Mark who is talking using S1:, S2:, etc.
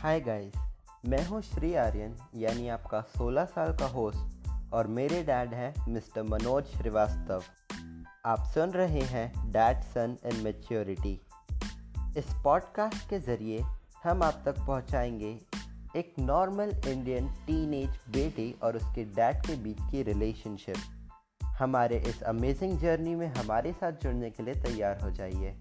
S1: Hi guys मैं हूँ श्री आर्यन, यानी आपका 16 साल का होस्ट और मेरे डैड हैं मिस्टर मनोज श्रीवास्तव। आप सुन रहे हैं डैड सन इन मेच्योरिटी इस पॉडकास्ट के ज़रिए हम आप तक पहुँचाएँगे एक नॉर्मल इंडियन टीनेज बेटे और उसके डैड के बीच की रिलेशनशिप हमारे इस अमेजिंग जर्नी में हमारे साथ जुड़ने के लिए तैयार हो जाइए।